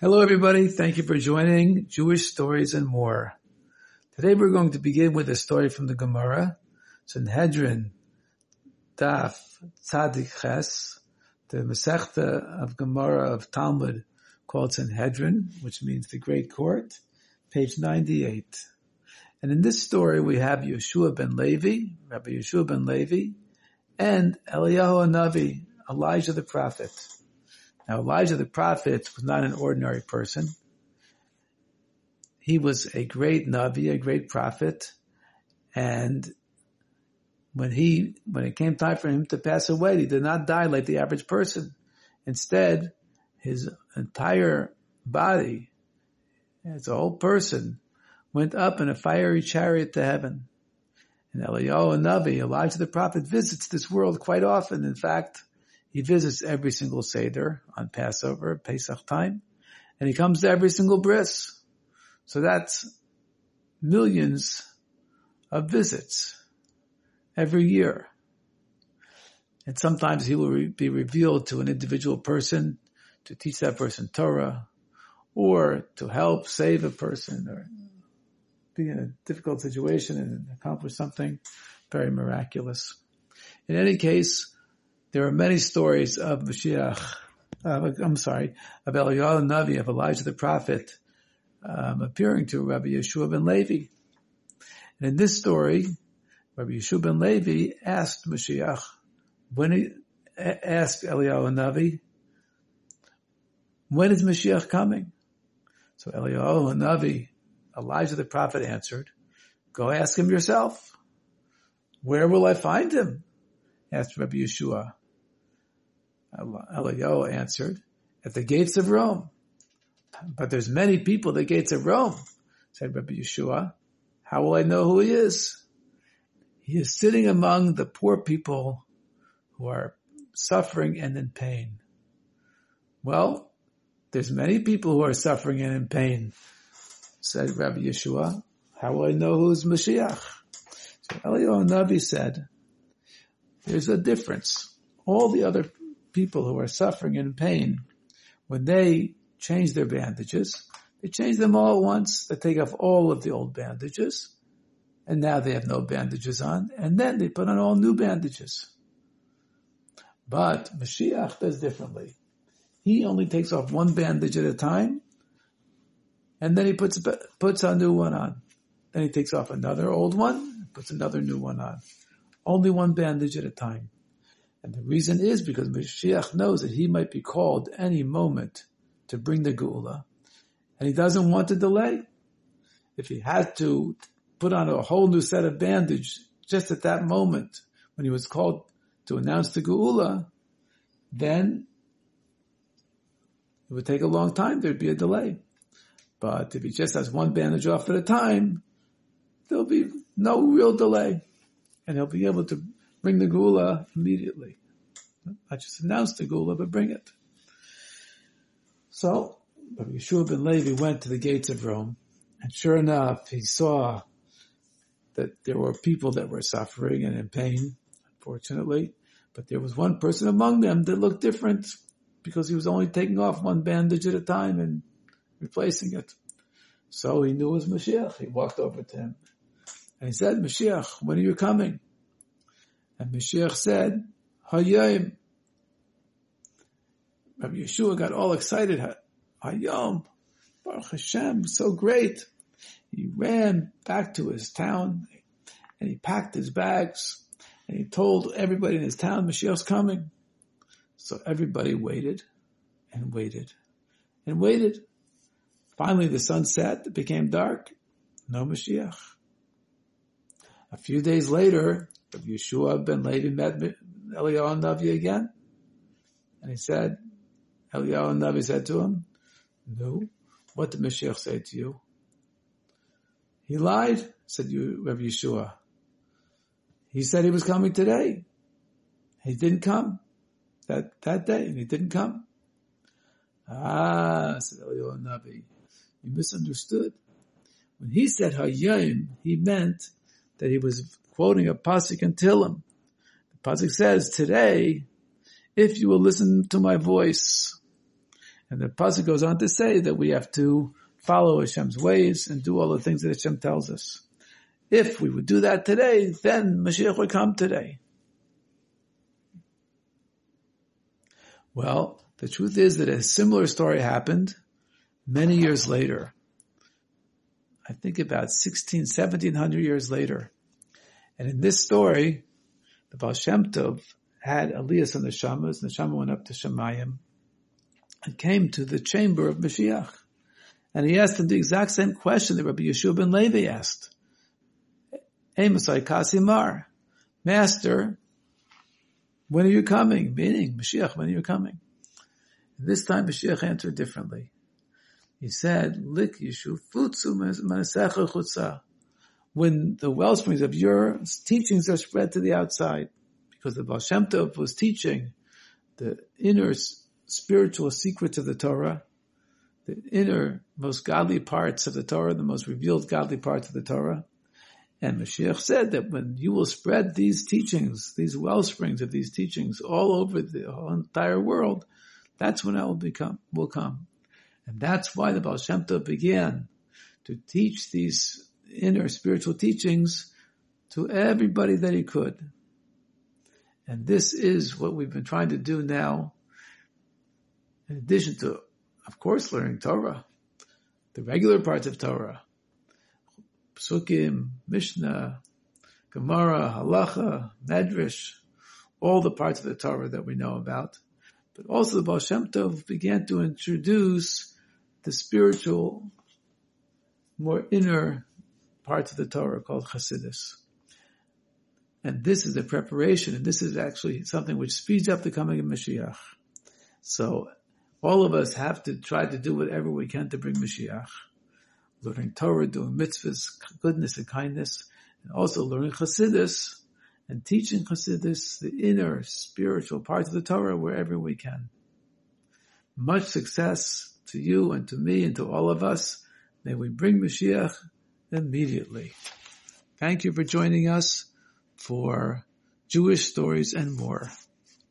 Hello, everybody. Thank you for joining Jewish Stories and More. Today we're going to begin with a story from the Gemara, Sanhedrin, Daf, Tzadik Ches, the Masechta of Gemara of Talmud called Sanhedrin, which means the Great Court, page 98. And in this story we have Yeshua ben Levi, Rabbi Yeshua ben Levi, and Eliyahu Navi, Elijah the prophet. Now Elijah the prophet was not an ordinary person. He was a great Navi, a great prophet, and when he, when it came time for him to pass away, he did not die like the average person. Instead, his entire body, as a whole person, went up in a fiery chariot to heaven. And Eliyahu Navi, Elijah the prophet, visits this world quite often. In fact, he visits every single Seder on Passover, Pesach time, and he comes to every single bris. So that's millions of visits every year. And sometimes he will be revealed to an individual person to teach that person Torah or to help save a person or be in a difficult situation and accomplish something very miraculous. In any case, there are many stories of Mashiach, uh, I'm sorry, of Eliyahu Navi, of Elijah the prophet, um, appearing to Rabbi Yeshua ben Levi. And in this story, Rabbi Yeshua ben Levi asked Mashiach, when he asked Eliyahu Navi, when is Mashiach coming? So Eliyahu Navi, Elijah the prophet answered, go ask him yourself. Where will I find him? asked Rabbi Yeshua. Eliyahu answered, at the gates of Rome. But there's many people at the gates of Rome, said Rabbi Yeshua. How will I know who he is? He is sitting among the poor people who are suffering and in pain. Well, there's many people who are suffering and in pain, said Rabbi Yeshua. How will I know who's Mashiach? So Eliyahu Navi said, there's a difference. All the other people who are suffering in pain, when they change their bandages, they change them all at once. They take off all of the old bandages, and now they have no bandages on, and then they put on all new bandages. But Mashiach does differently. He only takes off one bandage at a time, and then he puts puts a new one on. Then he takes off another old one, puts another new one on. Only one bandage at a time. And the reason is because Mashiach knows that he might be called any moment to bring the Geula, and he doesn't want to delay. If he had to put on a whole new set of bandage just at that moment when he was called to announce the Geula, then it would take a long time. There'd be a delay. But if he just has one bandage off at a time, there'll be no real delay. And he'll be able to bring the Geula immediately. Not just announce the Geula, but bring it. So, Rabbi Yeshua ben Levi went to the gates of Rome, and sure enough, he saw that there were people that were suffering and in pain, unfortunately, but there was one person among them that looked different because he was only taking off one bandage at a time and replacing it. So he knew it was Mashiach. He walked over to him and he said, Mashiach, when are you coming? And Mashiach said, Hayom. Rabbi Yeshua got all excited. Hayom, Baruch Hashem, so great. He ran back to his town and he packed his bags and he told everybody in his town Mashiach's coming. So everybody waited and waited and waited. Finally the sun set, it became dark. No Mashiach. A few days later, Rabbi Yeshua ben Levi met Eliyahu Navi again. And he said, Eliyahu Navi said to him, no, what did Mashiach say to you? He lied, said you, Rabbi Yeshua. He said he was coming today. He didn't come that, that day and he didn't come. Ah, said Eliyahu Navi, you misunderstood. When he said Hayom, he meant that he was quoting a pasuk in Tehillim. The pasuk says, "Today, if you will listen to my voice, And the pasuk goes on to say that we have to follow Hashem's ways and do all the things that Hashem tells us. If we would do that today, then Mashiach would come today. Well, the truth is that a similar story happened many years later. I think about 16, 1700 years later. And in this story, the Baal Shem Tov had Elias and the Shamas, and the Shama went up to Shamayim and came to the chamber of Mashiach. And he asked him the exact same question that Rabbi Yeshua ben Levi asked. Amosai Kasimar, Master, when are you coming? Meaning, Mashiach, when are you coming? And this time Mashiach answered differently. He said, Lik. When the well springs of your teachings are spread to the outside, because the Baal Shem Tov was teaching the inner spiritual secrets of the Torah, the inner most godly parts of the Torah, the most revealed godly parts of the Torah. And Mashiach said that when you will spread these teachings, these well springs of these teachings all over the entire world, that's when I will become, will come. And that's why the Baal Shem Tov began to teach these inner spiritual teachings to everybody that he could. And this is what we've been trying to do now, in addition to, of course, learning Torah, the regular parts of Torah, Psukim, Mishnah, Gemara, Halacha, Medrash, all the parts of the Torah that we know about. But also the Baal Shem Tov began to introduce the spiritual, more inner parts of the Torah called Chassidus. And this is the preparation, and this is actually something which speeds up the coming of Mashiach. So all of us have to try to do whatever we can to bring Mashiach. Learning Torah, doing mitzvahs, goodness and kindness, and also learning Chassidus and teaching Chassidus, the inner spiritual parts of the Torah wherever we can. Much success to you and to me and to all of us. May we bring Mashiach immediately. Thank you for joining us for Jewish stories and more.